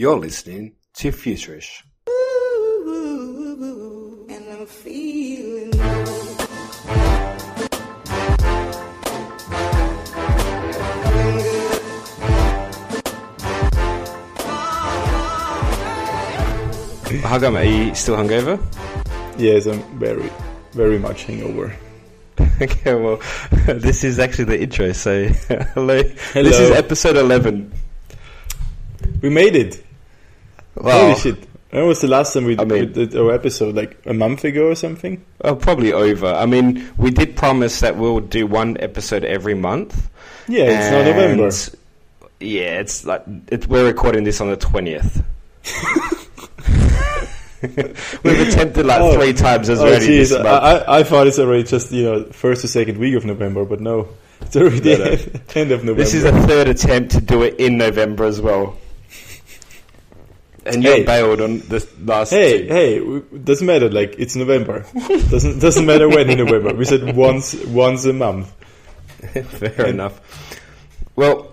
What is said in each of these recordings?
You're listening to Futurish. and I'm How come? Are you still hungover? Yes, I'm very, very much hangover. okay, well, this is actually the intro. So, hello. Hello. This is episode eleven. We made it. Wow. Holy shit. When was the last time we, I mean- did our episode? Like a month ago or something? Oh, probably over. I mean, we did promise that we'll do one episode every month. Yeah, it's not November. Yeah, it's like it, we're recording this on the twentieth. We've attempted like Oh. three times as Oh, already month. I, I, I thought it's already just, you know, first or second week of November, but no. It's already No, no. end of November. This is a third attempt to do it in November as well. And you Hey. bailed on the last Hey, two. hey, doesn't matter. Like it's November. doesn't doesn't matter when in November. We said once once a month. Fair enough. Well,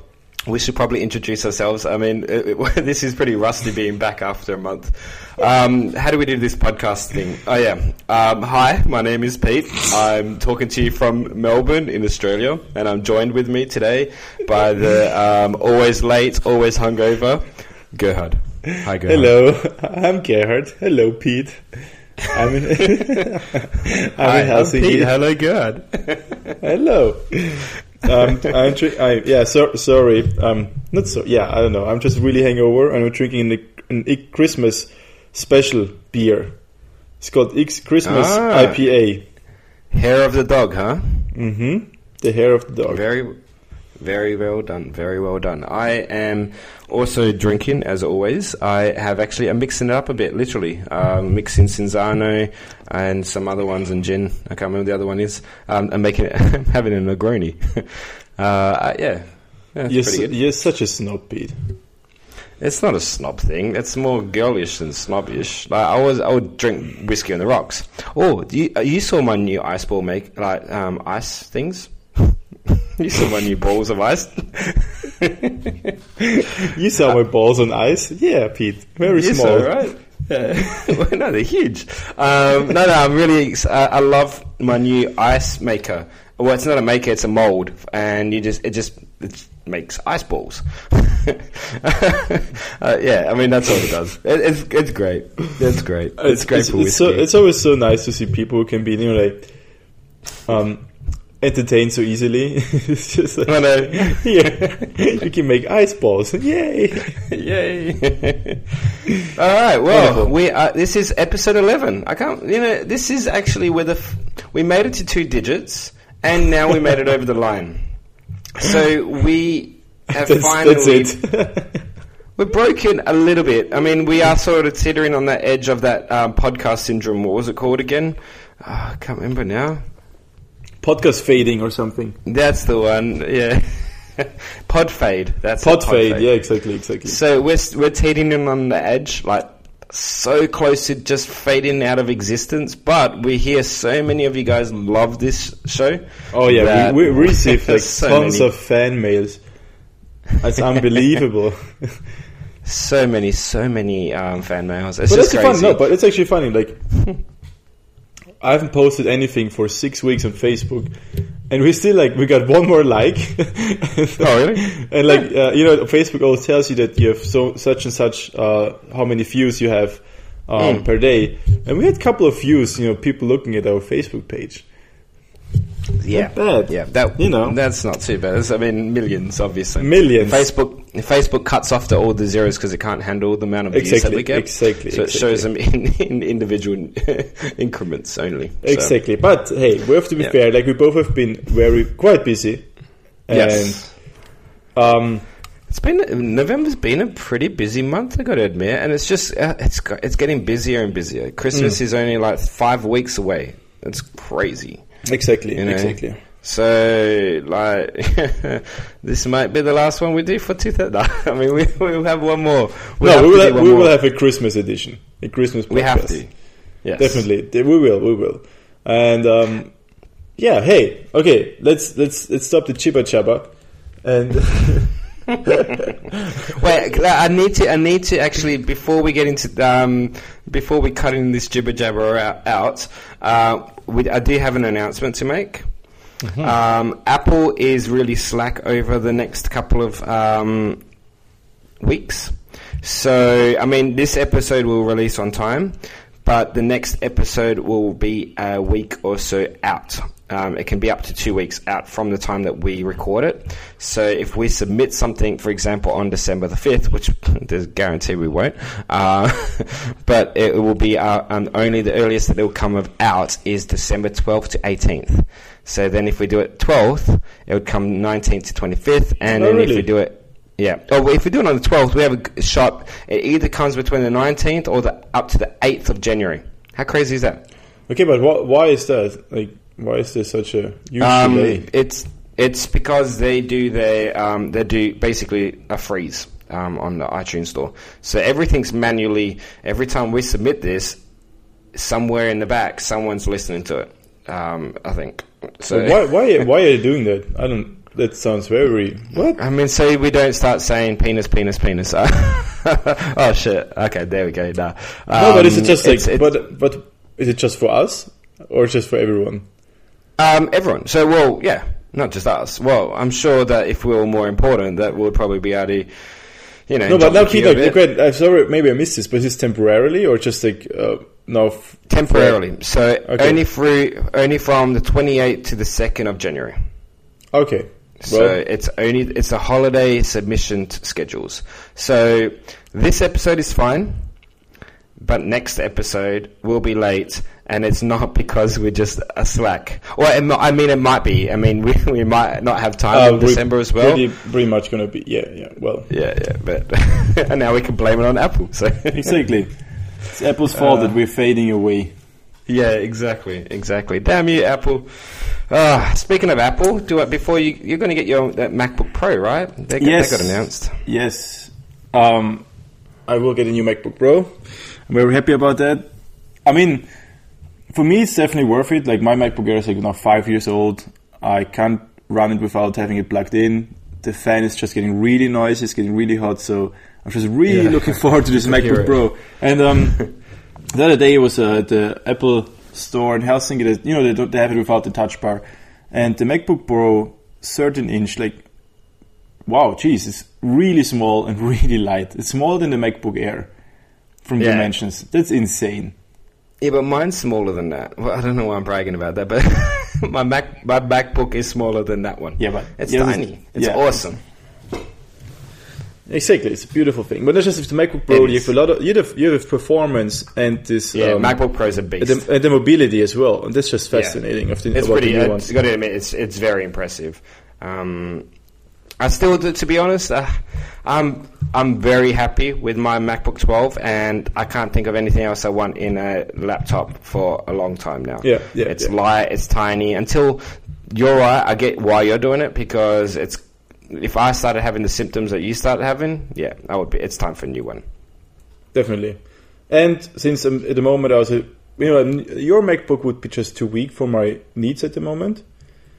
we should probably introduce ourselves. I mean, it, it- this is pretty rusty being back after a month. Um, how do we do this podcast thing? Oh, yeah. Um, hi, my name is Pete. I'm talking to you from Melbourne in Australia, and I'm joined with me today by the um, always late, always hungover, Gerhard. Hi, Gerhard. Hello, I'm Gerhard. Hello, Pete. I'm in, I'm Hi, in Helsinki. Pete. Hello, Gerhard. Hello. Um, I'm dri- I, yeah, so, sorry. Um, not so. Yeah, I don't know. I'm just really hangover, and I'm drinking an, an Christmas special beer. It's called X Christmas Ah. IPA. Hair of the dog, huh? Mm-hmm. The hair of the dog. Very, very well done. Very well done. I am also drinking, as always. I have actually, I'm mixing it up a bit, literally. Um, mixing Cinzano and some other ones and gin. I can't remember what the other one is. Um, I'm making it, I'm having a Negroni. uh, uh, yeah. Yeah, You're, su- you're such a snob, Pete. It's not a snob thing. It's more girlish than snobbish. Like I was, I would drink whiskey on the rocks. Oh, you, uh, you saw my new ice ball make like um, ice things. You saw my new balls of ice. You saw my balls on ice? Yeah, Pete. Very You small. saw, right? Yeah. Well, no, they're huge. Um, no, no, I'm really. Uh, I love my new ice maker. Well, it's not a maker; it's a mold, and you just it just it makes ice balls. uh, yeah, I mean that's all it does. It, it's it's great. It's great. It's, great for it's, so, it's always so nice to see people who can be, you know, like, um, entertained so easily. it's just like, I know. yeah, you can make ice balls. Yay! Yay! All right. Well, Wonderful. we are, this is episode eleven. I can't. You know, this is actually where the f- we made it to two digits, and now we made it over the line. So we have That's, finally. that's it. We're broken a little bit. I mean, we are sort of teetering on the edge of that um, podcast syndrome. What was it called again? Ah, I can't remember now. Podcast fading or something. That's the one. Yeah. pod fade. That's it, Pod fade. Yeah, exactly, exactly. So we're we're teetering on the edge, like so close to just fading out of existence. But we hear so many of you guys love this show. Oh yeah, we, we received like so tons many, of fan mails. It's unbelievable. so many, so many um, fan mails. It's but just crazy. fun. No, but it's actually funny. Like, I haven't posted anything for six weeks on Facebook, and we still like we got one more like. oh really? and like uh, you know, Facebook always tells you that you have so such and such uh, how many views you have um, Mm. per day, and we had a couple of views. You know, people looking at our Facebook page. Yeah, bad. yeah. That You know. that's not too bad. It's, I mean, millions, obviously. Millions. Facebook Facebook cuts off to all the zeros because it can't handle the amount of views that Exactly, we get. exactly, So it shows them in, in individual increments only. So- Exactly, but hey, we have to be Yeah. fair. Like we both have been very quite busy, and Yes. um, It's been November's been a pretty busy month. I got to admit, and it's just uh, it's it's getting busier and busier. Christmas Mm. is only like five weeks away. It's crazy. Exactly, You know? exactly. So, like, this might be the last one we do for 2000. I mean, we, we'll have one more. We'll no, we will. Have, we will have a Christmas edition, a Christmas. Podcast. We have to. Yes. definitely. We will. We will. And um, yeah, hey, okay, let's let's let's stop the chibba chabba, and Wait, I need to. I need to actually before we get into um, before we cut in this jibber jabber out. uh, we, I do have an announcement to make. Um, Apple is really slack over the next couple of um, weeks. So, I mean, this episode will release on time, but the next episode will be a week or so out. Um, it can be up to two weeks out from the time that we record it. So if we submit something, for example, on December the 5th, which there's a guarantee we won't, uh, but it will be uh, um, only the earliest that it will come out is December 12th to 18th. So then if we do it 12th, it would come 19th to 25th, and Oh, then if we do it yeah. Oh, if we do it on the 12th, we have a shot. It either comes between the 19th or the up to the 8th of January. How crazy is that? Okay, but wh- why is that? Like, why is there such a huge Um, delay? it's it's because they do their um, they do basically a freeze um, on the iTunes store. So everything's manually. Every time we submit this, somewhere in the back, someone's listening to it. Um, I think. So why, why, why are you doing that? I don't. That sounds very. What? I mean, so we don't start saying penis, penis, penis. oh shit! Okay, there we go. Nah. no, but is it Um, just like? it's- it's- but but is it just for us or just for everyone? Um, everyone. So, well, yeah, not just us. Well, I'm sure that if we were more important, that we'd probably be able to, you know. No, but now, jump the Peter, queue a bit. okay, I'm sorry, maybe I missed this, but is this temporarily or just like uh, now? f- temporarily. So Okay. only through only from the 28th to the 2nd of January. Okay. So Well, it's only it's a holiday submission t- schedules. So this episode is fine, but next episode will be late, and it's not because we're just a slack. Well, it, I mean, it might be. I mean, we we might not have time uh, in December as well. Pretty, pretty much gonna be. Yeah, yeah. Well, Yeah, yeah, but and now we can blame it on Apple. So Exactly. It's Apple's fault that we're fading away. yeah, exactly, exactly. Damn you, Apple. Ah, speaking of Apple, do it before you. You're going to get your that MacBook Pro, right? They, got- Yes. they got announced. Yes. Um, I will get a new MacBook Pro. I'm very happy about that. I mean, for me, it's definitely worth it. Like my MacBook Air is like now five years old. I can't run it without having it plugged in. The fan is just getting really noisy. It's getting really hot. So I'm just really Yeah. looking forward to this I can hear MacBook. Pro. And um, the other day it was uh, at the Apple store in Helsinki. That, you know, they don't they have it without the touch bar. And the MacBook Pro 13 inch, like, wow, geez, it's really small and really light. It's smaller than the MacBook Air from Yeah. dimensions. That's insane. Yeah, but mine's smaller than that. Well, I don't know why I'm bragging about that, but my Mac my MacBook is smaller than that one. Yeah, but it's yeah, tiny. It's yeah. awesome. Exactly, it's a beautiful thing. But not just with the MacBook Pro, you have a lot of you have you have performance and this Yeah, um, MacBook Pro's a and beast. the, and the mobility as well, and that's just Yeah. fascinating. Of the, It's about pretty. the new ones. got to admit, it's it's very impressive. Um, I still, to be honest, uh, I'm I'm very happy with my MacBook 12, and I can't think of anything else I want in a laptop for a long time now. Yeah, yeah, It's yeah. light, it's tiny. Until you're right, I get why you're doing it because it's. If I started having the symptoms that you started having, yeah, I would be. It's time for a new one. Definitely. And since um, at the moment I was, a, you know, your MacBook would be just too weak for my needs at the moment,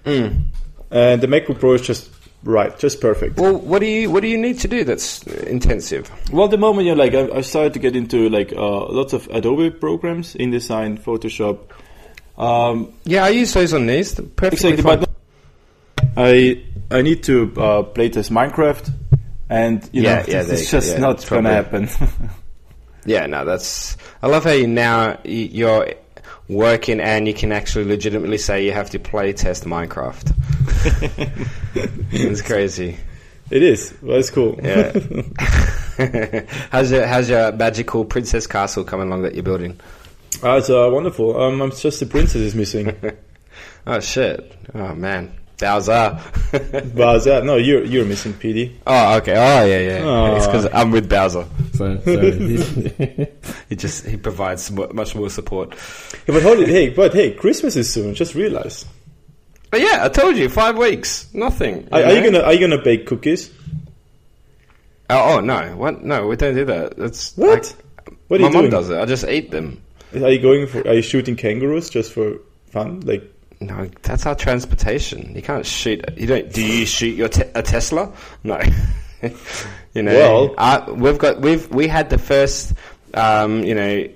Mm. and the MacBook Pro is just right, just perfect. Well, what do you what do you need to do that's intensive? Well, the moment, you're like I, I started to get into like uh, lots of Adobe programs, InDesign, Photoshop. Um, Yeah, I use those on these. They're Perfectly exactly, fine. but I I need to uh, play test Minecraft, and you Yeah, know, yeah, it's just yeah, not gonna happen. Yeah, no, that's. I love how you now you're working and you can actually legitimately say you have to play test Minecraft. it's crazy. It is. Well, it's cool. Yeah. how's your How's your magical princess castle coming along that you're building? Ah, it's uh, wonderful. Um, I'm just the princess is missing. Oh shit! Oh man, Bowser. uh, no, you're you're missing, Petey. oh okay. Oh yeah, yeah. Aw. It's because I'm with Bowser. So. He just he provides much more support. Yeah, but hold it, hey, but hey, Christmas is soon. Just realize. But yeah, I told you, five weeks, nothing. Are, are you gonna are you gonna bake cookies? Oh, oh no! What? No, we don't do that. That's What? like- What are my you mom doing? does it. I just eat them. Are you going for? Are you shooting kangaroos just for fun? Like, No, that's our transportation. You can't shoot. You don't. Do you shoot your te- a Tesla? No. you know, Well- we've got we've we had the first, um, you know,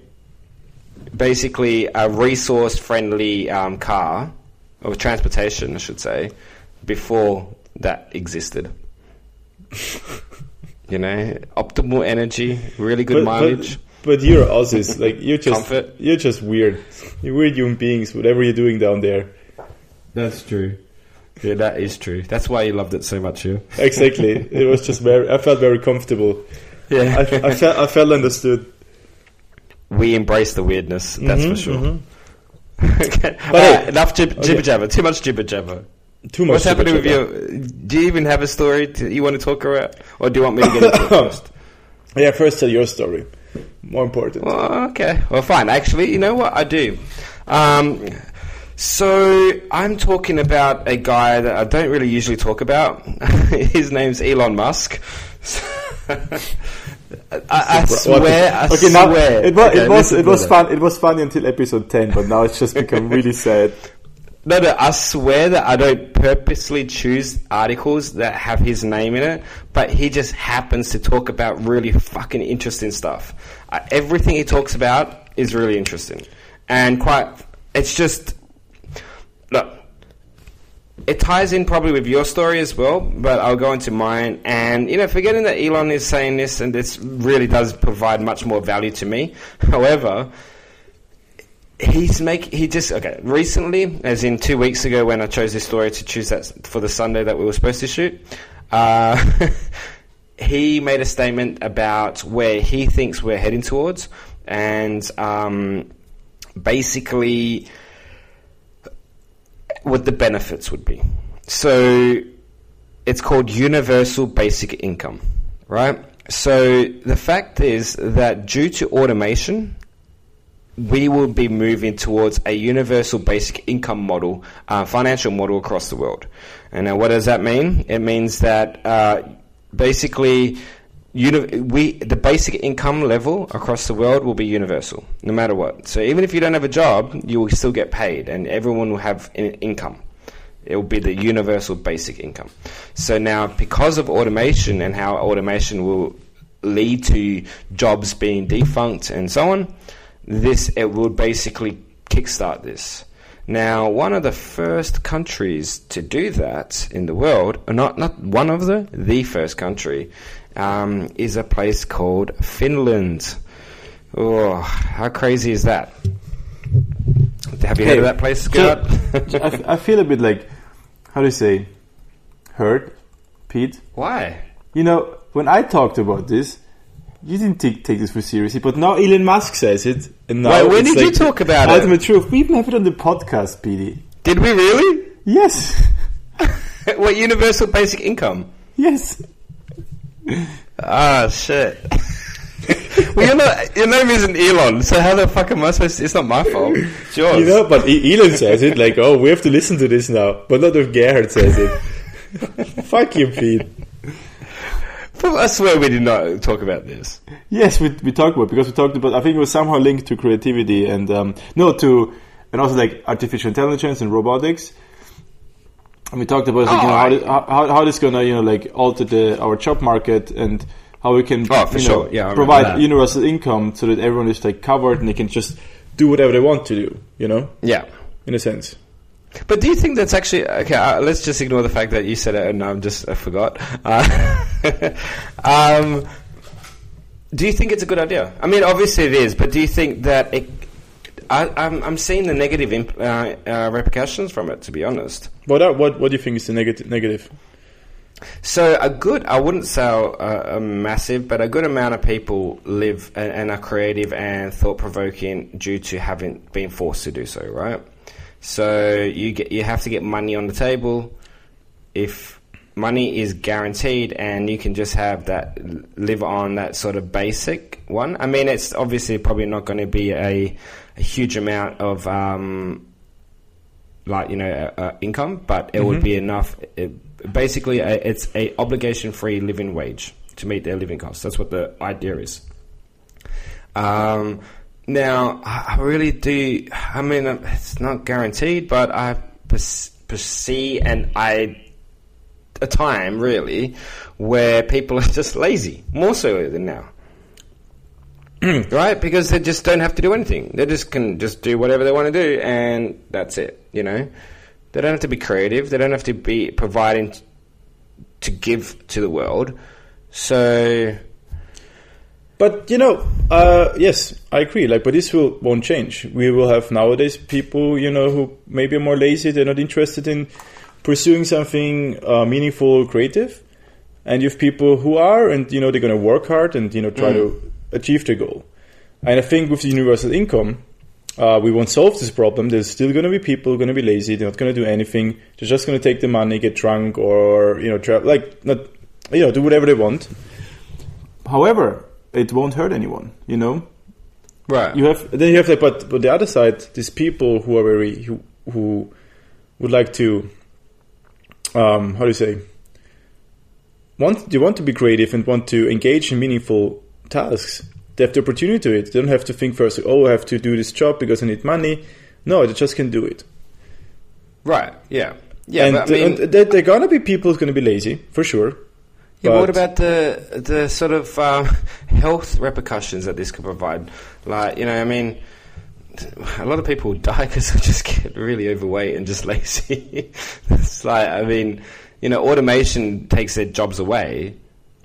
basically a resource friendly um, car or transportation, I should say, before that existed. you know, optimal energy, really good But, mileage. but, but you're Aussies, like you're just Comfort. you're just weird. You're weird human beings. Whatever you're doing down there, That's true. yeah, that is true. That's why you loved it so much, you. exactly. it was just very. I felt very comfortable. Yeah, I, I felt I felt understood. we embrace the weirdness. That's for Mhm, sure. mhm. okay. But Alright, hey, enough jib- okay. jibber jabber. Too much jibber jabber. Too much. What's happening with jibber-jabber. you? Do you even have a story to, you want to talk about, or do you want me to get into it first? Yeah, first tell your story. More important. Well, okay. Well, fine. Actually, you know what? I do. Um, so I'm talking about a guy that I don't really usually talk about. His name's Elon Musk. I, I swear. I Okay, now swear. it was Okay, it was it was fun. It was funny until episode ten, but now it's just become really sad. No, I swear that I don't purposely choose articles that have his name in it, but he just happens to talk about really fucking interesting stuff. Uh, everything he talks about is really interesting. And quite, it's just, look, it ties in probably with your story as well, but I'll go into mine. And, you know, forgetting that Elon is saying this and this really does provide much more value to me. However, he's make he just okay recently as in two weeks ago when i chose this story to choose that for the sunday that we were supposed to shoot uh, he made a statement about where he thinks we're heading towards and um, basically what the benefits would be. So it's called universal basic income right? So the fact is that due to automation we will be moving towards a universal basic income model, uh, financial model across the world. And now, what does that mean? It means that uh, basically, uni- we the basic income level across the world will be universal, no matter what. So even if you don't have a job, you will still get paid, and everyone will have in- income. It will be the universal basic income. So now, because of automation and how automation will lead to jobs being defunct and so on, this it will basically kickstart this. Now, one of the first countries to do that in the world, not not one of the, the first country, um, is a place called Finland. Oh, how crazy is that? Have you heard of that place, Scott? I, f- I feel a bit like how do you say hurt, Pete. Why? You know, when I talked about this, you didn't take, take this for seriously, but now Elon Musk says it, and now Wait, when did you talk about it? ultimate truth. We even have it on the podcast, Petey. Did we really? Yes, what universal basic income? yes. Ah, shit. well, you're not, your name isn't Elon, so how the fuck am I supposed to? It's not my fault. It's yours. You know, but Elon says it like, "Oh, we have to listen to this now," but not if Gerhard says it. Fuck you, Pete. I swear we did not talk about this. Yes, we we talked about it because we talked about. I think it was somehow linked to creativity and um, no to and also like artificial intelligence and robotics. And we talked about like, you know, how, Oh, how how how this gonna you know like alter the our job market and how we can Oh, you sure. Yeah, provide universal income so that everyone is like covered and they can just Do whatever they want to do, you know, Yeah. in a sense. But do you think that's actually okay? Uh, let's just ignore the fact that you said it, and I'm just I forgot. Uh, um, do you think it's a good idea? I mean, obviously it is, but do you think that it? I, I'm I'm seeing the negative imp, uh, uh, repercussions from it. To be honest, What are, what what do you think is the negative? Negative? So a good, I wouldn't say a, a massive, but a good amount of people live and, and are creative and thought provoking due to having been forced to do so, right? So you get, you have to get money on the table. If money is guaranteed and you can just have that, live on that sort of basic one. I mean, it's obviously probably not going to be a, a huge amount of, um, like you know uh, uh, income, but it would be enough. It, basically, a, it's a obligation free living wage to meet their living costs. That's what the idea is. Um, now, I really do. I mean, um, it's not guaranteed, but I perceive and I a time really where people are just lazy, more so than now. right? Because they just don't have to do anything. They just can just do whatever they want to do, and that's it. You know, they don't have to be creative. They don't have to be providing t- to give to the world. So, But you know, uh, yes, I agree. Like, but this will won't change. We will have nowadays people, you know, who maybe are more lazy. They're not interested in pursuing something uh, meaningful, creative, and you have people who are, and you know, they're going to work hard and you know try to achieve their goal. And I think with the universal income, uh, we won't solve this problem. There's still going to be people going to be lazy. They're not going to do anything. They're just going to take the money, get drunk, or you know, like not, you know, do whatever they want. However, it won't hurt anyone. You know, right. You have then you have like, but but the other side, these people who are very who who would like to, um, how do you say, want they want to be creative and want to engage in meaningful tasks. They have the opportunity to it. They don't have to think first. Oh, I have to do this job because I need money. No, they just can do it. right. Yeah. Yeah. and, I mean, and there are gonna be people who's gonna be lazy for sure. Yeah, but what about the the sort of um, health repercussions that this could provide? Like, you know, I mean, a lot of people die because they just get really overweight and just lazy. it's like, I mean, you know, automation takes their jobs away.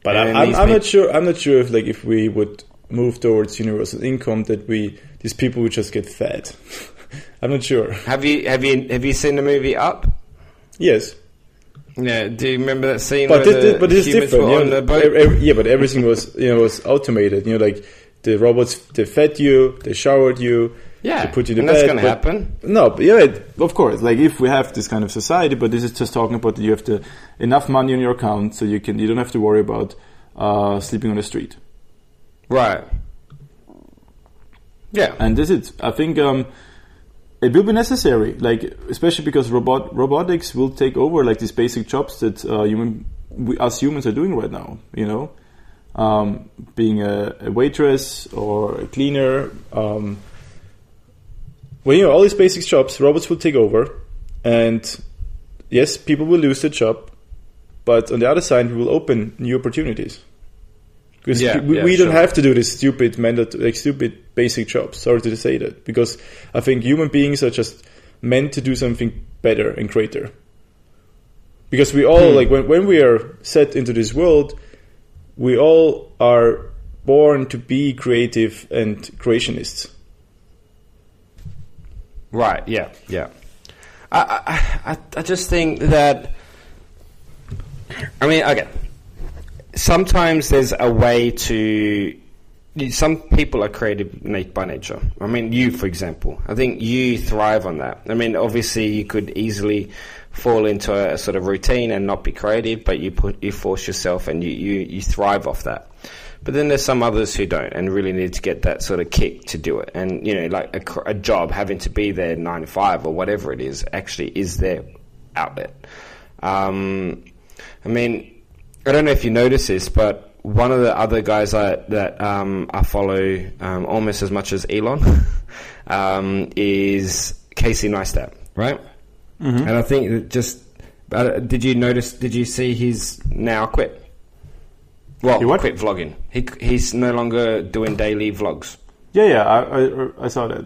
But I'm, I'm, I'm not sure. I'm not sure if like if we would move towards universal income that we these people would just get fat. I'm not sure. Have you have you have you seen the movie Up? Yes, Yeah. Do you remember that scene? but this, the but it's different. You know, the boat? ev- ev- yeah, but everything was you know was automated. You know, like the robots they fed you, they showered you, yeah, they put you to and bed. that's going to but- happen. No, but yeah, it- of course, like if we have this kind of society, but this is just talking about you have the enough money on your account so you can you don't have to worry about uh, sleeping on the street. Right. Yeah. And this is, I think, um, it will be necessary, like especially because robot robotics will take over like these basic jobs that uh, human we, us humans are doing right now. You know, um, being a, a waitress or a cleaner. Um, well, you know, all these basic jobs, robots will take over, and yes, people will lose their job, but on the other side, we will open new opportunities. Because Yeah, we, yeah, we don't have to do this stupid like stupid basic jobs. Sorry to say that, because I think human beings are just meant to do something better and greater. Because we all Hmm. like when when we are set into this world, we all are born to be creative and creationists. Right. Yeah. Yeah. I, I, I just think that. I mean, okay. Sometimes there's a way to. Some people are creative by nature. I mean, you, for example. I think you thrive on that. I mean, obviously, you could easily fall into a, sort of routine and not be creative, but you put you force yourself and you, you, you thrive off that. But then there's some others who don't and really need to get that sort of kick to do it. And, you know, like a, a job having to be there nine to five or whatever it is actually is their outlet. Um, I mean, I don't know if you notice this, but one of the other guys I, that um, I follow um, almost as much as Elon um, is Casey Neistat, right? And I think that just uh, did you notice? Did you see he's now quit? Well, He quit vlogging. He he's no longer doing daily vlogs. yeah, yeah, I, I, I saw that.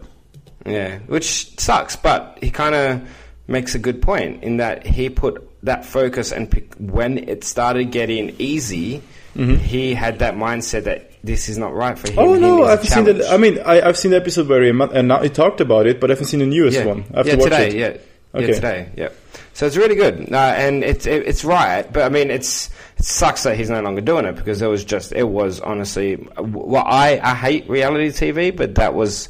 Yeah, which sucks, but he kind of makes a good point in that he put that focus and pick, when it started getting easy, he had that mindset that this is not right for him. Oh no, I've seen that. I mean, I, I've seen the episode where he, and now he talked about it, but I haven't seen the newest yeah. one. I have yeah, to watch today, it. yeah. Okay. Yeah, today, yeah. So it's really good, uh, and it's it, it's right. But I mean, it's it sucks that he's no longer doing it because it was just it was honestly. Well, I I hate reality TV, but that was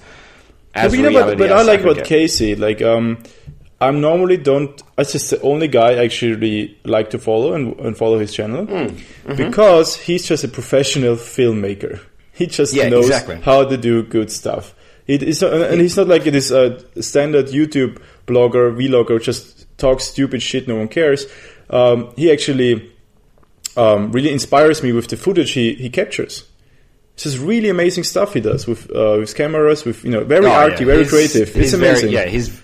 as but, you know, but, but I like get. Casey like. Um, I'm normally don't. I'm just the only guy I actually like to follow and, and follow his channel Hmm, mm-hmm. because he's just a professional filmmaker. He just Yeah, knows exactly. how to do good stuff. It is, and he's not like this uh, standard YouTube blogger, vlogger, just talks stupid shit. No one cares. Um, he actually um, really inspires me with the footage he, he captures. It's just really amazing stuff he does with uh, with cameras, with you know, very Oh, arty, yeah. very He's- creative. he's It's amazing. Very, yeah, he's,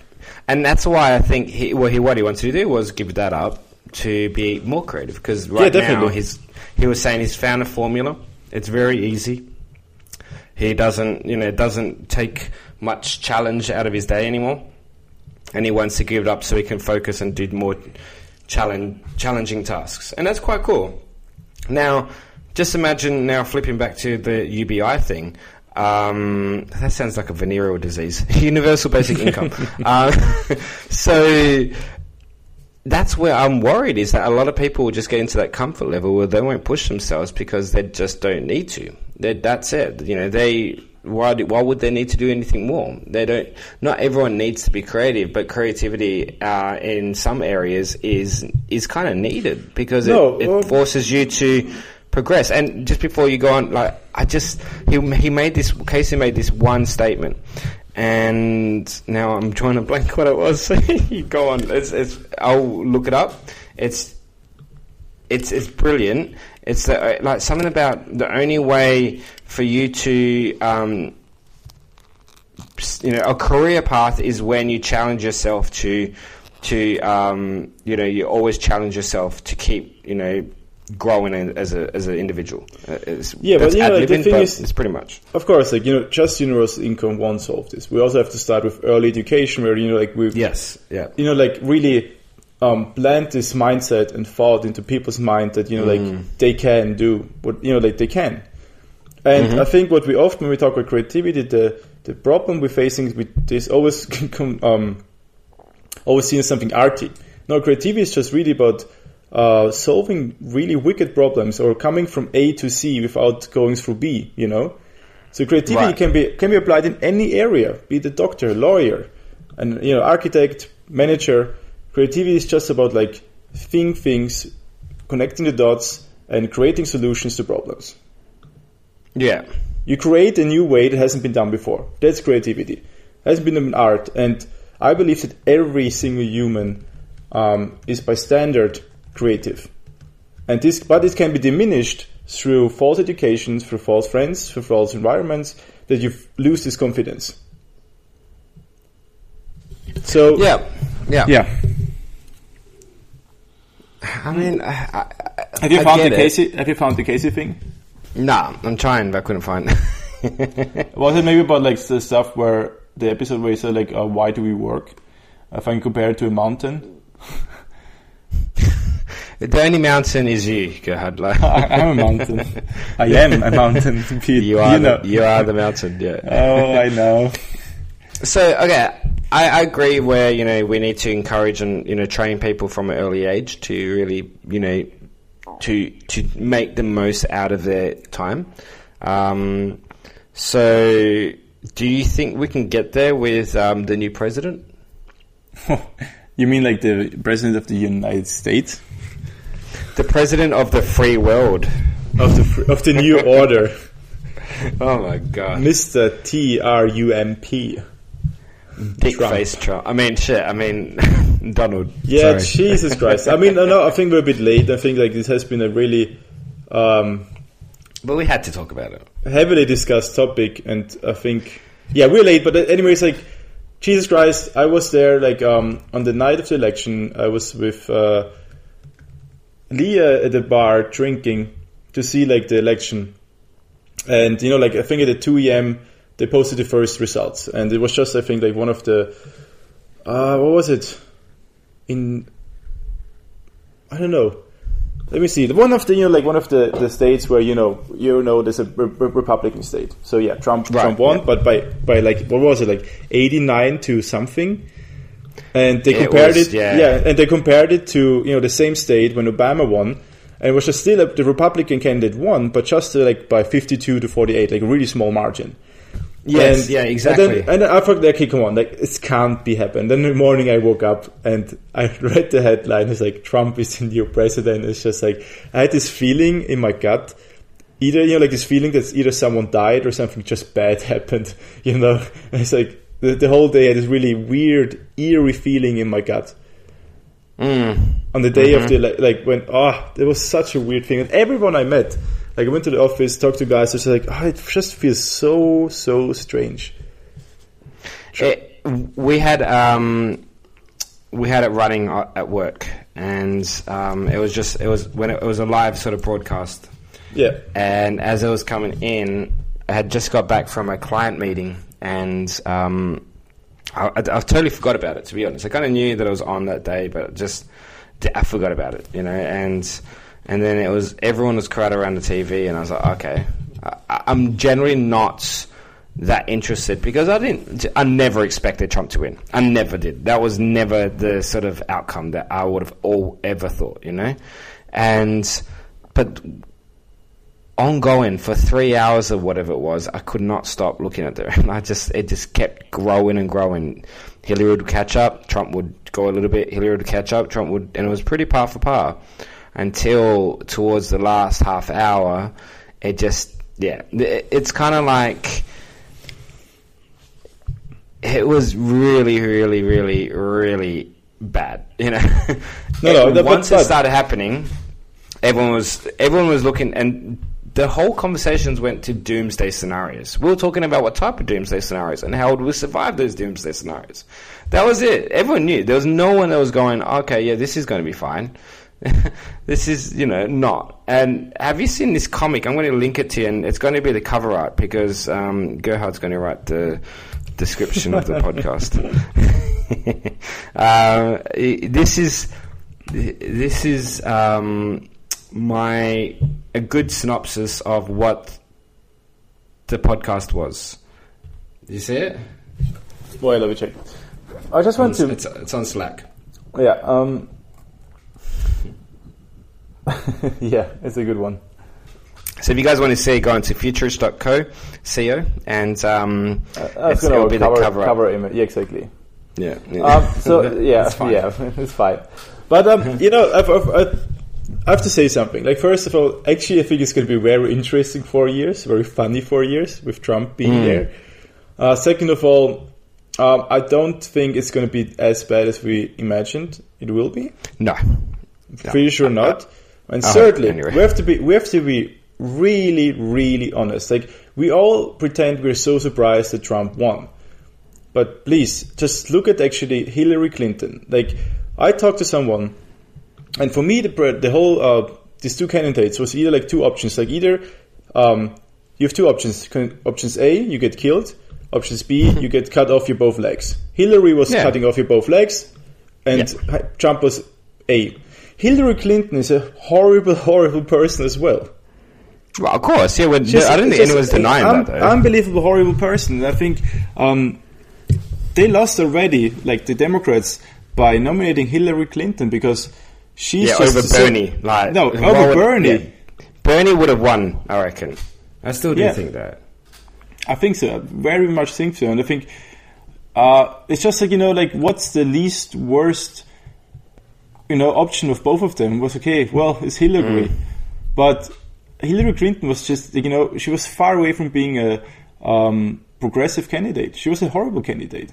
and that's why I think he, well, he, what he wanted to do was give that up to be more creative because right now he's he was saying he's found a formula. It's very easy. He doesn't, you know, doesn't take much challenge out of his day anymore, and he wants to give it up so he can focus and do more challenge, challenging tasks, and that's quite cool. Now, just imagine now flipping back to the UBI thing. Um, that sounds like a venereal disease. Universal basic income. uh, so that's where I'm worried is that a lot of people will just get into that comfort level where they won't push themselves because they just don't need to. they that's it. You know, they why do, why would they need to do anything more? They don't. Not everyone needs to be creative, but creativity uh, in some areas is is kind of needed because No, it, it forces you to progress. And just before you go on, like I just he he made this Casey made this one statement, and now I'm trying to blank what it was. you go on. It's, it's I'll look it up. It's it's it's brilliant. It's the, uh, like something about the only way for you to um, you know a career path is when you challenge yourself to to um, you know you always challenge yourself to keep you know growing as a as an individual. Uh, it's, Yeah, but you know, the thing is- it's pretty much Of course, like you know, just universal income won't solve this. We also have to start with early education, where you know, like we, yes, yeah, you know, like really um, plant this mindset and thought into people's mind that you know, like they can do what you know, like they can. And I think what we often when we talk about creativity, the the problem we're facing with this always um, always seen as something arty. No, creativity is just really about uh, solving really wicked problems or coming from A to C without going through B. You know, so creativity Right. can be can be applied in any area, be it a doctor, lawyer, and you know, architect, manager. Creativity is just about like think things, connecting the dots, and creating solutions to problems. yeah. You create a new way that hasn't been done before. That's creativity. Hasn't been an art, and I believe that every single human um, is by standard creative. And this, but it can be diminished through false education, through false friends, through false environments, that you lose this confidence. So Yeah, yeah, Yeah. I mean, I, I, Have you I found get the it. Casey? Have you found the Casey thing? Nah, I'm trying, but I couldn't find. Was it maybe about like the stuff where the episode where you said like, uh, "Why do we work?" If I can compare it to a mountain, the only mountain is you, Gerhard. Like, I, I'm a mountain. I am a mountain. Pete. you are know. the, you are the mountain. Yeah. Oh, I know. So okay, I, I agree. Where you know we need to encourage and you know train people from an early age to really you know to to make the most out of their time. Um, so, do you think we can get there with um, the new president? you mean like the president of the United States? The president of the free world. of the fr- of the new order, Oh my god. Mister T R U M P. Dick Trump. face Trump. I mean, shit. I mean, Donald. Yeah, Sorry. Jesus Christ. I mean, no, no, I think we're a bit late. I think like this has been a really um, But we had to talk about it. heavily discussed topic, and I think yeah, we're late. But anyways, like Jesus Christ, I was there like um, on the night of the election. I was with uh, Leah at the bar drinking to see like the election, and you know, like I think at the two a.m. they posted the first results, and it was just I think like one of the uh, what was it in I don't know. Let me see. The one of the you know like one of the, the states where you know you know there's a re- re- Republican state. So yeah, Trump Right, Trump won, yeah. but by by like what was it like eighty nine to something. And they It compared was- it, yeah. yeah, and they compared it to you know the same state when Obama won, and it was just still a, the Republican candidate won, but just uh, like by fifty two to forty eight, like a really small margin. Yes, And- yeah, exactly. And then, and then I thought, okay, come on, like it can't be happening. Then in the morning I woke up and I read the headline. It's like Trump is the new president. It's just like I had this feeling in my gut, either you know, like this feeling that either someone died or something just bad happened. You know, and it's like the, the whole day I had this really weird, eerie feeling in my gut Mm. on the day of the like, like when ah there was such a weird thing and everyone I met like I went to the office talked to guys it's like oh it just feels so so strange It, we had um, we had it running at work, and um, it was just it was when it, it was a live sort of broadcast. Yeah. And as I was coming in, I had just got back from a client meeting, and um, I, I, I totally forgot about it. To be honest, I kind of knew that it was on that day, but just I forgot about it, you know. And and then it was everyone was crowded around the TV, and I was like, okay, I, I'm generally not that interested because I didn't. I never expected Trump to win. I never did. That was never the sort of outcome that I would have all ever thought, you know. And but ongoing for three hours or whatever it was, I could not stop looking at it. I just it just kept growing and growing. Hillary would catch up, Trump would go a little bit. Hillary would catch up, Trump would, and it was pretty par for par until towards the last half hour. It just yeah, it, it's kind of like it was really, really, really, really bad. You know, No, no, once it started happening, everyone was everyone was looking, and the whole conversations went to doomsday scenarios. We were talking about what type of doomsday scenarios and how would we survive those doomsday scenarios. That was it. Everyone knew. There was no one that was going, okay, yeah, this is going to be fine. this is, you know, not. And have you seen this comic? I'm going to link it to you, and it's going to be the cover art because um, Gerhard's going to write the description of the podcast. um, this is this is um, my a good synopsis of what the podcast was. You see it? Well, let me check. I just want to. It's, it's on Slack. Yeah. Um, yeah, it's a good one. So if you guys want to see it, go into futurish.co, co, and um, Uh, it's- it'll gonna be cover, the cover. cover image. Yeah, exactly. Yeah. yeah. Um, so yeah, fine. yeah, it's fine. But um, you know, I've, I've, I've, I have to say something. Like first of all, actually, I think it's going to be very interesting four years, very funny four years with Trump being there. Uh, second of all, um, I don't think it's going to be as bad as we imagined it will be. No. Pretty sure not. And I hope, thirdly, anyway. we have to be we have to be really, really honest. Like we all pretend we're so surprised that Trump won. But please, just look at actually Hillary Clinton. Like I talked to someone, and for me, the the whole uh, these two candidates was either like two options. Like either um, you have two options. Options A, you get killed. Options B, you get cut off your both legs. Hillary was Yeah. cutting off your both legs, and hi- Trump was A. Hillary Clinton is a horrible, horrible person as well. Well, of course. Yeah. When, Just- I don't think anyone's denying un- that, though. Unbelievable, horrible person. I think um, they lost already, like the Democrats, by nominating Hillary Clinton because she's yeah, over Bernie. Like No, over would- Bernie. yeah. Bernie would have won, I reckon. I still do Yeah. think that. I think so. I very much think so. And I think uh, it's just like, you know, like what's the least worst, you know, option of both of them was okay, well, it's Hillary. But Hillary Clinton was just, you know, she was far away from being a um, progressive candidate. She was a horrible candidate.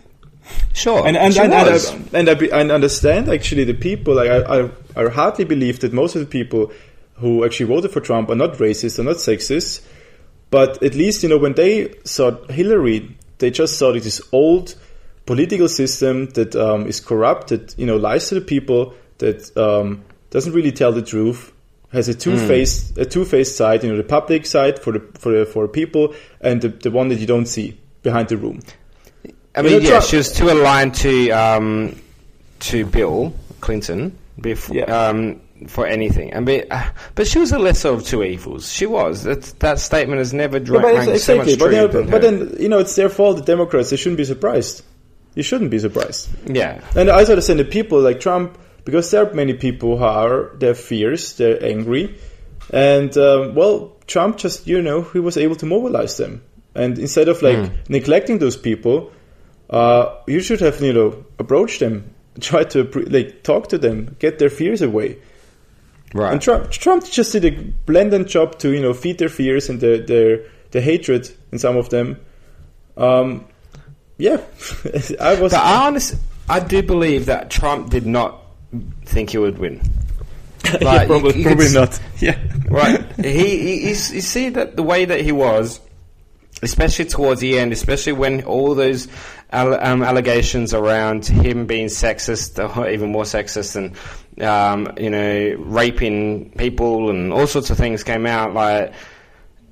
Sure. And and and, and. I, and I, be- I understand actually the people. Like I, I hardly believe that most of the people who actually voted for Trump are not racist or not sexist. But at least you know when they saw Hillary, they just saw this old political system that um, is corrupt, that you know lies to the people, that um, doesn't really tell the truth, has a two faced a two faced side. You know the public side for the for the for people, and the, the one that you don't see behind the room. I You mean, know, yeah, Trump- she was too aligned to um, to Bill Clinton before Yeah. um, for anything. I mean, uh, but she was a lesser of two evils. She was. That that statement has never dra- Yeah, it's- so much. But, true. you know, but, but then you know it's their fault. The Democrats they shouldn't be surprised. You shouldn't be surprised. yeah, And I understand the people like Trump because there are many people who are they're fierce, they're angry, and um, well, Trump just you know he was able to mobilize them. And instead of like neglecting those people, uh, you should have you know approached them, try to like talk to them, get their fears away. right. And Trump, Trump just did a blended job to you know feed their fears and their their, their hatred in some of them. Um, yeah, I was. But I honest, I do believe that Trump did not think he would win. Like, you- probably, you probably not. Yeah, right? he, he he's, you see that the way that he was, especially towards the end, especially when all those um, allegations around him being sexist, even more sexist than um, you know, raping people and all sorts of things came out. Like,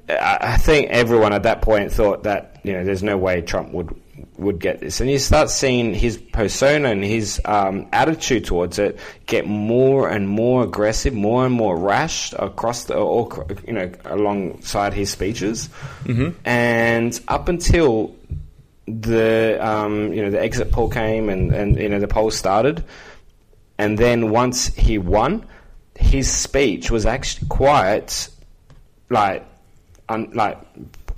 I think everyone at that point thought that you know, there's no way Trump would would get this, and you start seeing his persona and his um, attitude towards it get more and more aggressive, more and more rash across the, or you know, alongside his speeches, and up until the um, you know the exit poll came and, and you know the poll started, and then once he won, his speech was actually quite like un, like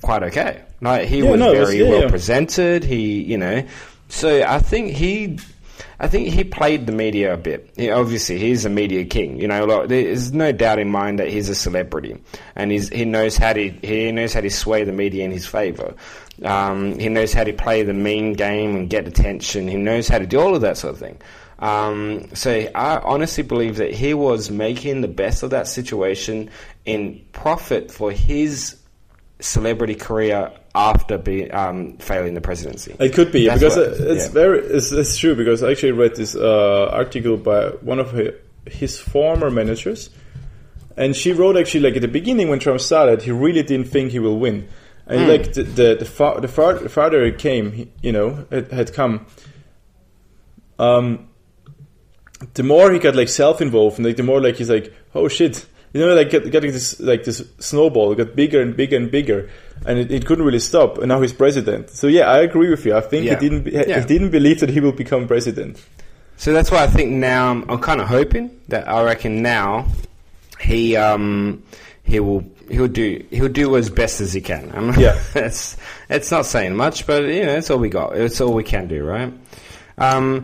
quite okay. Like he Yeah, was no, it was- very yeah, well yeah. presented. He you know, so I think he. I think he played the media a bit. He, obviously, he's a media king. You know, there's no doubt in mind that he's a celebrity, and he knows how to he knows how to sway the media in his favor. Um, he knows how to play the mean game and get attention. He knows how to do all of that sort of thing. Um, so I honestly believe that he was making the best of that situation in profit for his celebrity career after be, um, failing the presidency. It could be That's because what- it's yeah. very it's, it's true because I actually read this uh, article by one of hi- his former managers, and she wrote actually like at the beginning when Trump started, he really didn't think he will win, and Hmm. like the the the, far, the, far, the farther it came, he, you know, it had come. Um, the more he got like self involved, and like the more like he's like, oh shit, you know, like get, getting this like this snowball it got bigger and bigger and bigger, and it, it couldn't really stop. And now he's president. So yeah, I agree with you. I think Yeah. he didn't be- Yeah. he didn't believe that he will become president. So that's why I think now I'm, I'm kind of hoping that I reckon now he um he will he'll do he'll do as best as he can. I'm, Yeah. it's it's not saying much, but you know it's all we got. It's all we can do, right? Um,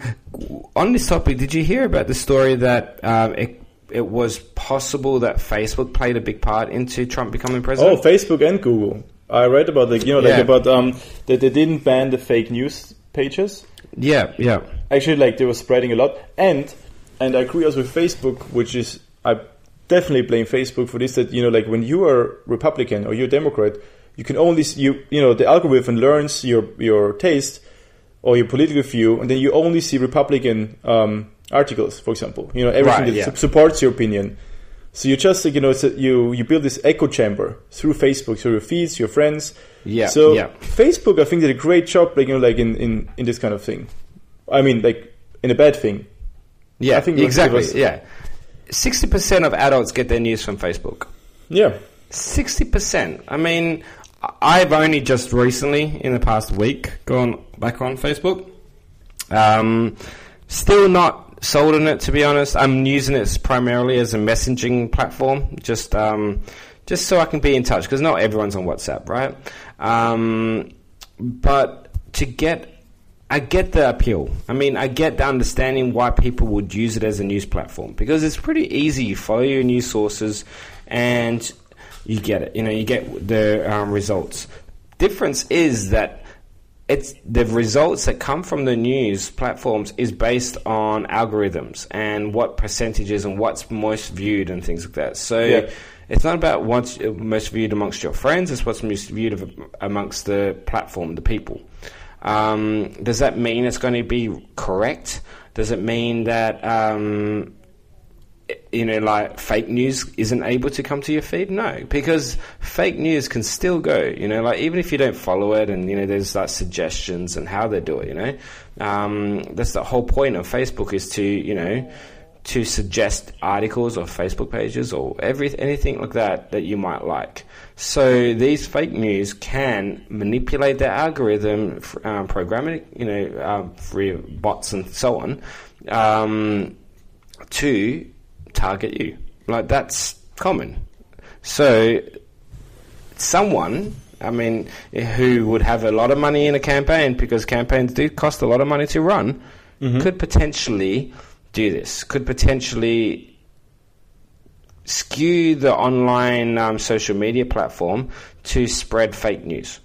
on this topic, did you hear about the story that um, it it was possible that Facebook played a big part into Trump becoming president. Oh. Facebook and Google. I read about like you know like Yeah. about um that they didn't ban the fake news pages. yeah, yeah, Actually, like they were spreading a lot, and and I agree also with Facebook, which is I definitely blame Facebook for this. That you know, like when you are Republican or you're Democrat, you can only you you know the algorithm learns your your taste or your political view, and then you only see Republican um, articles, for example. You know everything Right, that yeah. su- supports your opinion. So you just you know you you build this echo chamber through Facebook, through your feeds, your friends. Yeah, So yeah. Facebook, I think, did a great job, like you know, like in, in, in this kind of thing. I mean, like in a bad thing. yeah. I think exactly. was- yeah, sixty percent of adults get their news from Facebook. Yeah. Sixty percent. I mean, I've only just recently, in the past week, gone back on Facebook. Um, still not sold on it, to be honest. I'm using it primarily as a messaging platform, just um, just so I can be in touch because not everyone's on WhatsApp, right? Um, but to get I get the appeal. I mean, I get the understanding why people would use it as a news platform because it's pretty easy. You follow your news sources, and you get it. You know, you get the um, results. Difference is that it's the results that come from the news platforms is based on algorithms and what percentages and what's most viewed and things like that. So. Yeah. It's not about what's most viewed amongst your friends. It's what's most viewed of, amongst the platform, the people. Um, does that mean it's going to be correct? Does it mean that um, you know, like fake news isn't able to come to your feed? No, because fake news can still go. You know, like even if you don't follow it, and you know, there's like suggestions and how they do it. You know, um, that's the whole point of Facebook is to you know to suggest articles or Facebook pages or every anything like that that you might like. So these fake news can manipulate the algorithm, um, you know, for bots and so on, um, to target you. Like that's common. So someone, I mean, who would have a lot of money in a campaign because campaigns do cost a lot of money to run, could potentially do this. Could potentially skew the online um, social media platform to spread fake news.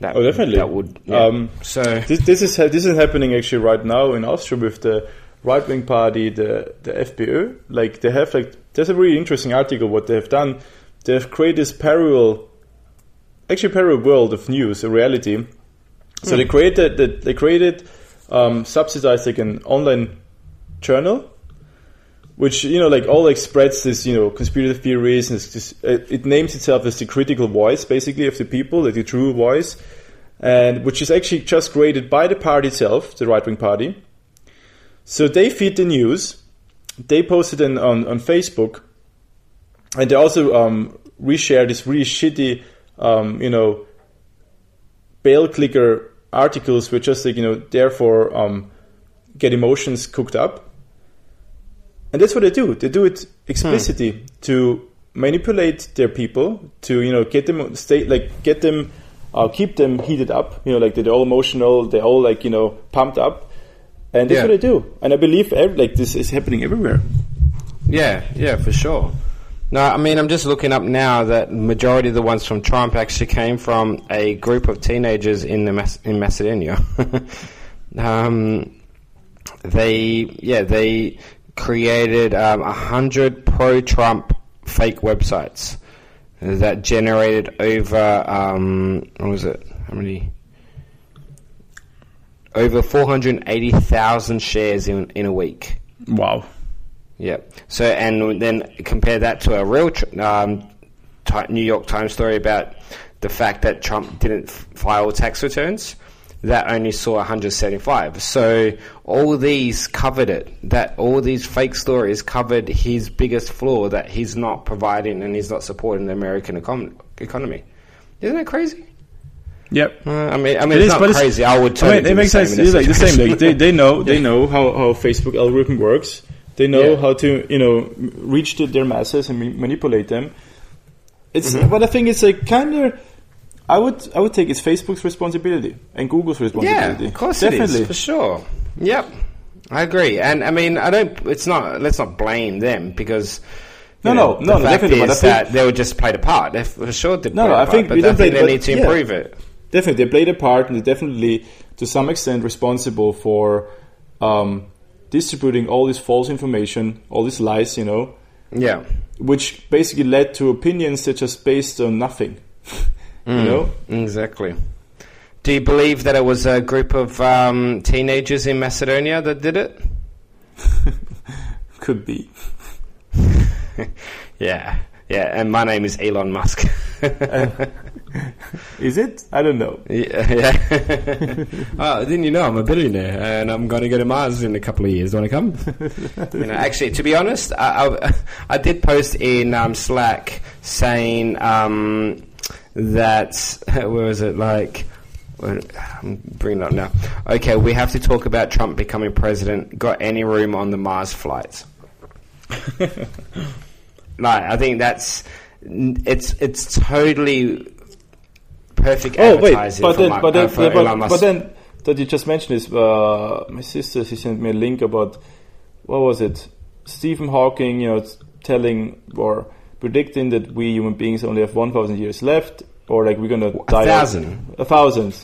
That, Oh, definitely. That would. Yeah. Um, so This, this is ha- this is happening actually right now in Austria with the right wing party, the the FPÖ. Like they have like there's a really interesting article what they have done. They have created this parallel, actually parallel world of news, a reality. So they created that they created um, subsidized like an online journal which you know, like all like spreads this you know conspiracy theories, and just, it, it names itself as the critical voice, basically of the people, like the true voice, and which is actually just created by the party itself, the right wing party. So they feed the news, they post it on on Facebook, and they also um, reshare this really shitty, um, you know, bail clicker articles which just like you know therefore um, get emotions cooked up. And that's what they do. They do it explicitly to manipulate their people to you know get them stay like get them uh, keep them heated up. You know like they're all emotional. They're all like you know pumped up and that's Yeah. what I do and i believe ev- like this is happening everywhere Yeah, yeah, for sure. No, I mean, I'm just looking up now that majority of the ones from Trump actually came from a group of teenagers in the Mas- in Macedonia. um, they, yeah, they created um, a hundred pro-Trump fake websites that generated over um, what was it? How many? Over 480,000 shares in in a week. wow Yeah. So, and then compare that to a real um, New York Times story about the fact that Trump didn't file tax returns. That only saw 175. So all these covered it. That all these fake stories covered his biggest flaw that he's not providing and he's not supporting the American econ- economy. Isn't that crazy? Yep Uh, I mean, I mean, It it's is, not but it's- crazy. I would I totally mean, do it makes sense. It's like the same. Like they, they know they know how, how Facebook algorithm works. They know Yeah. how to you know reach to their masses and manipulate them. It's Mm-hmm. but I think it's like kind of. I would I would take it's Facebook's responsibility and Google's responsibility. Yeah, of course definitely. it is for sure. Yep, I agree. And I mean, I don't. It's not. Let's not blame them because. No, you no, know, no, The no, fact definitely, but is I that they would just play the part. They for sure did. No, play no, I part, think but we I don't think they but need to yeah. improve it. Definitely, they played a part, and they're definitely to some extent responsible for um, distributing all this false information, all these lies. You know, Yeah, which basically led to opinions that just based on nothing. Mm. you know, exactly. Do you believe that it was a group of um, teenagers in Macedonia that did it? could be. Yeah, yeah. And my name is Elon Musk. Is it? I don't know. Yeah. yeah. oh, didn't you know I'm a billionaire and I'm going to go to Mars in a couple of years? Want to come? you know, actually, to be honest, I, I, I did post in um, Slack saying um, that where was it like. I'm bringing it up now. Okay, we have to talk about Trump becoming president. Got any room on the Mars flights? like, I think that's it's it's totally perfect Oh wait, advertising but for, then, Ma- but uh, then, for yeah, Elon but, Musk. but then that you just mentioned is uh, my sister. She sent me a link about what was it? Stephen Hawking, you know, telling or predicting that we human beings only have one thousand years left, or like we're gonna die. thousand? A thousand.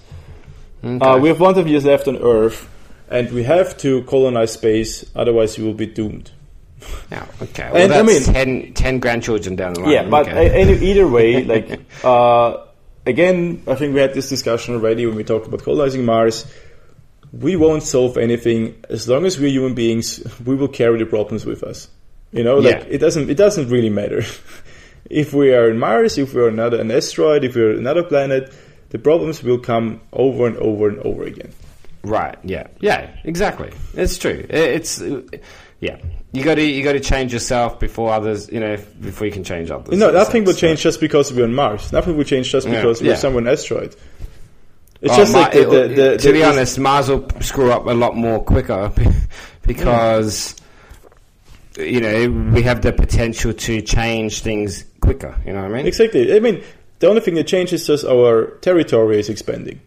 Uh, we have one thousand years left on Earth, and we have to colonize space. Otherwise, we will be doomed. Yeah, okay. Well, And, I that's mean- 10, 10 grandchildren down the line. Yeah, but okay. any, either way, like uh, again, I think we had this discussion already when we talked about colonizing Mars. We won't solve anything as long as we're human beings. We will carry the problems with us. You know, like Yeah. it doesn't. It doesn't really matter if we are in Mars, if we are another an asteroid, if we're another planet. The problems will come over and over and over again. Right. Yeah. Yeah. Exactly. It's true. It's yeah. You got to you got to change yourself before others. You know, before you can change others. You know, nothing will sense. change just because we're on Mars. Nothing will change just Yeah, because we're yeah. somewhere on asteroid. It's Oh, just Ma- like the, it- the, the, to be honest, Mars will screw up a lot more quicker because you know we have the potential to change things quicker. You know what I mean? Exactly. I mean, the only thing that changes is just our territory is expanding.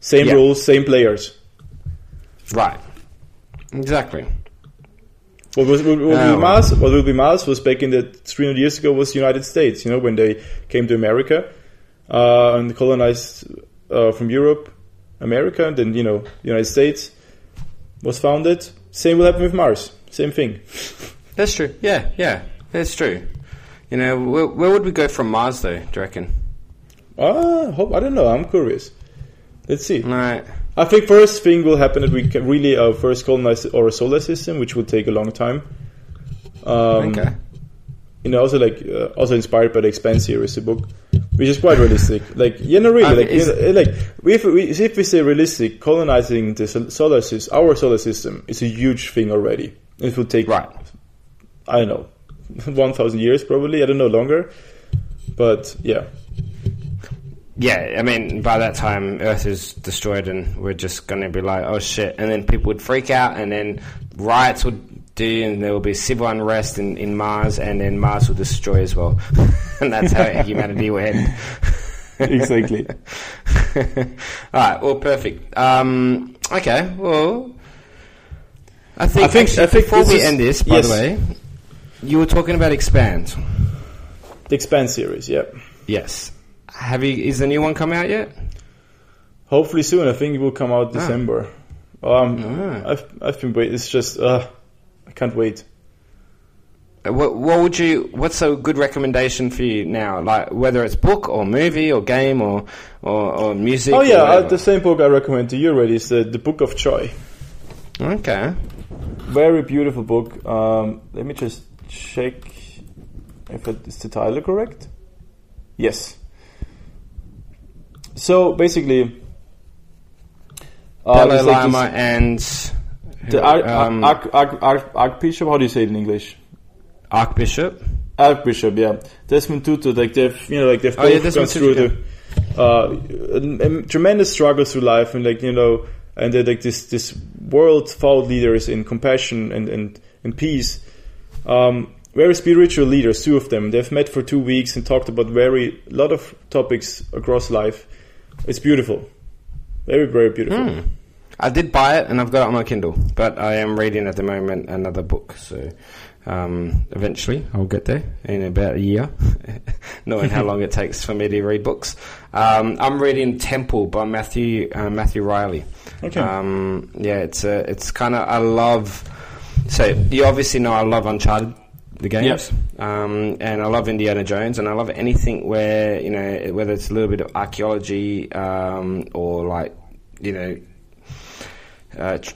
Same Yeah. rules, same players. Right. Exactly. What was what Oh. Mars? What will be Mars was back in the 300 years ago was the United States. You know when they came to America uh, and colonized uh, from Europe, America, and then you know the United States was founded. Same will happen with Mars. Same thing. That's true. Yeah, yeah, that's true. You know, where, where would we go from Mars, though? Do you reckon? Ah, hope I don't know. I'm curious. Let's see. Right. I think first thing will happen that we can really uh, first colonize our solar system, which will take a long time. Um, Okay. You know, also like uh, also inspired by the Expanse series, the book, which is quite realistic. Like, you know, really, like, you know, like if we if we say realistic, colonizing the solar system, our solar system, is a huge thing already. It will take Right. I don't know, one thousand years probably. I don't know longer, but yeah, Yeah, I mean, by that time, Earth is destroyed, and we're just going to be like, oh shit. And then people would freak out, and then riots would do, and there will be civil unrest in, in Mars, and then Mars will destroy as well. and that's how humanity will end. exactly. All right, well, perfect. Um, okay, well, I think, I think- actually, I think before we is- end this, by yes. the way, you were talking about Expanse. the Expanse series, yeah. Yes. Have you? Is the new one come out yet? Hopefully soon. I think it will come out Ah. December. Um, Ah. I've I've been waiting. It's just uh, I can't wait. Uh, What, what would you? What's a good recommendation for you now? Like whether it's book or movie or game or or, or music. Oh yeah, uh, the same book I recommend to you already is the, the Book of Joy. okay. Very beautiful book. Um, let me just check if it is the title correct. Yes. So basically, uh, Dalai like Lama and the um, Arch, Arch, Arch, Archbishop. How do you say it in English? Archbishop. Archbishop, yeah. Desmond Tutu, like they've You know, like they've Oh, yeah, gone through the uh, tremendous struggles through life, and like you know, and they're like this this world thought leaders in compassion and and and peace. Um, very spiritual leaders, two of them. They've met for two weeks and talked about very lot of topics across life. It's beautiful, very very beautiful. Hmm. I did buy it and I've got it on my Kindle, but I am reading at the moment another book. So um, eventually I'll get there in about a year, knowing how long it takes for me to read books. Um, I'm reading Temple by Matthew uh, Matthew Reilly. Okay. Um, yeah, it's a, it's kind of I love. So you obviously know I love Uncharted, the games, um, and I love Indiana Jones, and I love anything where you know whether it's a little bit of archaeology um, or like you know. Uh, tr-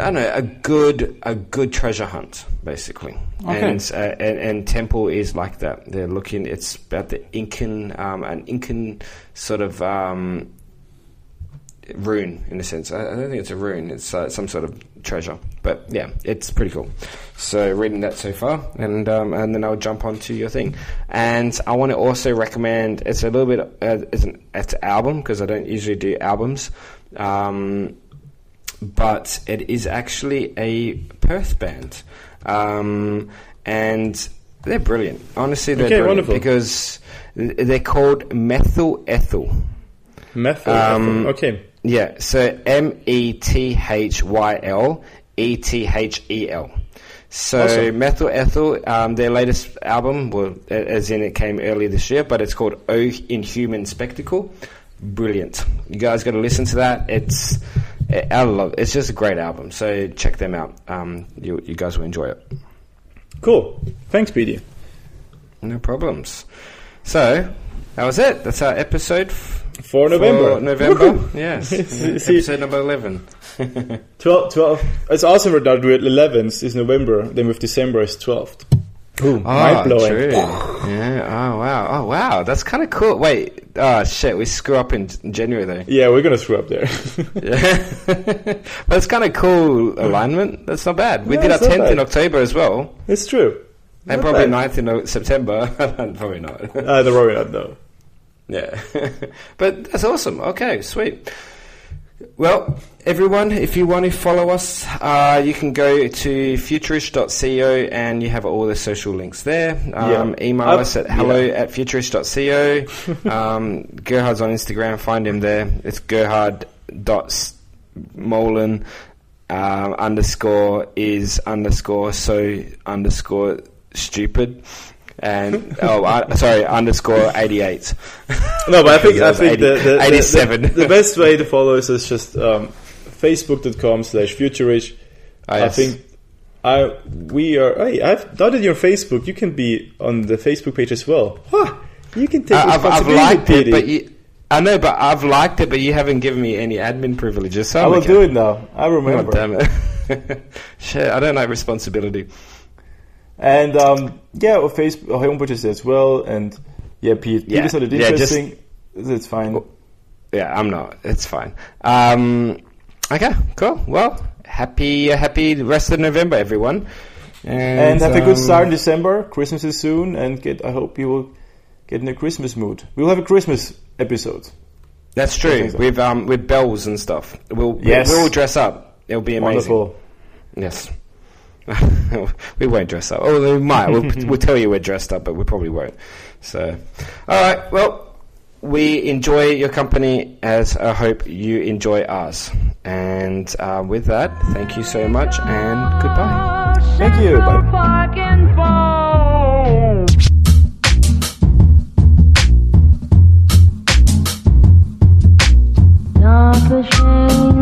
I don't know a good a good treasure hunt basically, Okay. and, uh, and and Temple is like that. They're looking. It's about the Incan um, an Incan sort of um, rune in a sense. I, I don't think it's a rune. It's uh, some sort of treasure. But yeah, it's pretty cool. So reading that so far, and um, and then I'll jump onto your thing. And I want to also recommend. It's a little bit. Uh, it's an it's an album because I don't usually do albums. Um, but it is actually a Perth band, um, and they're brilliant. Honestly, they're Okay, brilliant wonderful. because they're called Methyl Ethel. Method. Um, okay. Yeah, so M E T H Y L E T H E L. So Awesome. Methyl Ethel, um, their latest album, well, as in it came earlier this year, but it's called O Inhuman Spectacle. Brilliant. You guys got to listen to that. It's I love. It's just a great album. So check them out. Um, you you guys will enjoy it. Cool. Thanks, Petey. No problems. So that was it. That's our episode f- For November. For November. Yes. See- episode number eleven. 12, 12. It's awesome that with 11th is November, then with December is 12th. Boom. Mind Oh, blowing. true. yeah. Oh wow. Oh wow. That's kind of cool. Wait. Oh shit. We screw up in January though. Yeah, we're gonna screw up there. Yeah. but it's kind of cool alignment. That's not bad. We Yeah, did our it's not tenth in. October as well, it's true. and Not probably bad. 9th in September. probably not. Uh, the Rory not, no. Yeah. but that's awesome. Okay, sweet. Well, everyone, if you want to follow us, uh, you can go to futurish.co and you have all the social links there. Um, Yeah. Email I've- us at hello yeah. at futurish.co. um, Gerhard's on Instagram. Find him there. It's gerhard.molen uh, underscore is underscore so underscore stupid. And oh, uh, sorry, underscore eighty-eight. No, but I think, I think 80 the, the, the, 87. the, the best way to follow us is just um, facebook.com slash futurish. Ah, I think I we are. Hey, I've dotted your Facebook, you can be on the Facebook page as well. Huh, you can take I- I've, I've liked it, but you, I know, but I've liked it, but you haven't given me any admin privileges. So I will do it now. I God remember. damn it! Shit, I don't like responsibility. And um, yeah, our Facebook, our homepage is there as well. And yeah, Pete, Yeah. Pete is not that Yeah, just- interesting. It's fine. Yeah, I'm not. It's fine. Um, okay, cool. Well, happy happy rest of November, everyone. And, and have a good um, start in December. Christmas is soon, and get. I hope you will get in a Christmas mood. We'll have a Christmas episode. That's true. so. With um with bells and stuff. We'll Yes. we'll all dress up. It'll be amazing. Wonderful. Yes. we won't dress up. Oh, we might. We'll, we'll tell you we're dressed up, but we probably won't. So, all right. Well, we enjoy your company as I hope you enjoy ours. And uh, with that, thank you so much and goodbye. Thank you. Bye. Not ashamed.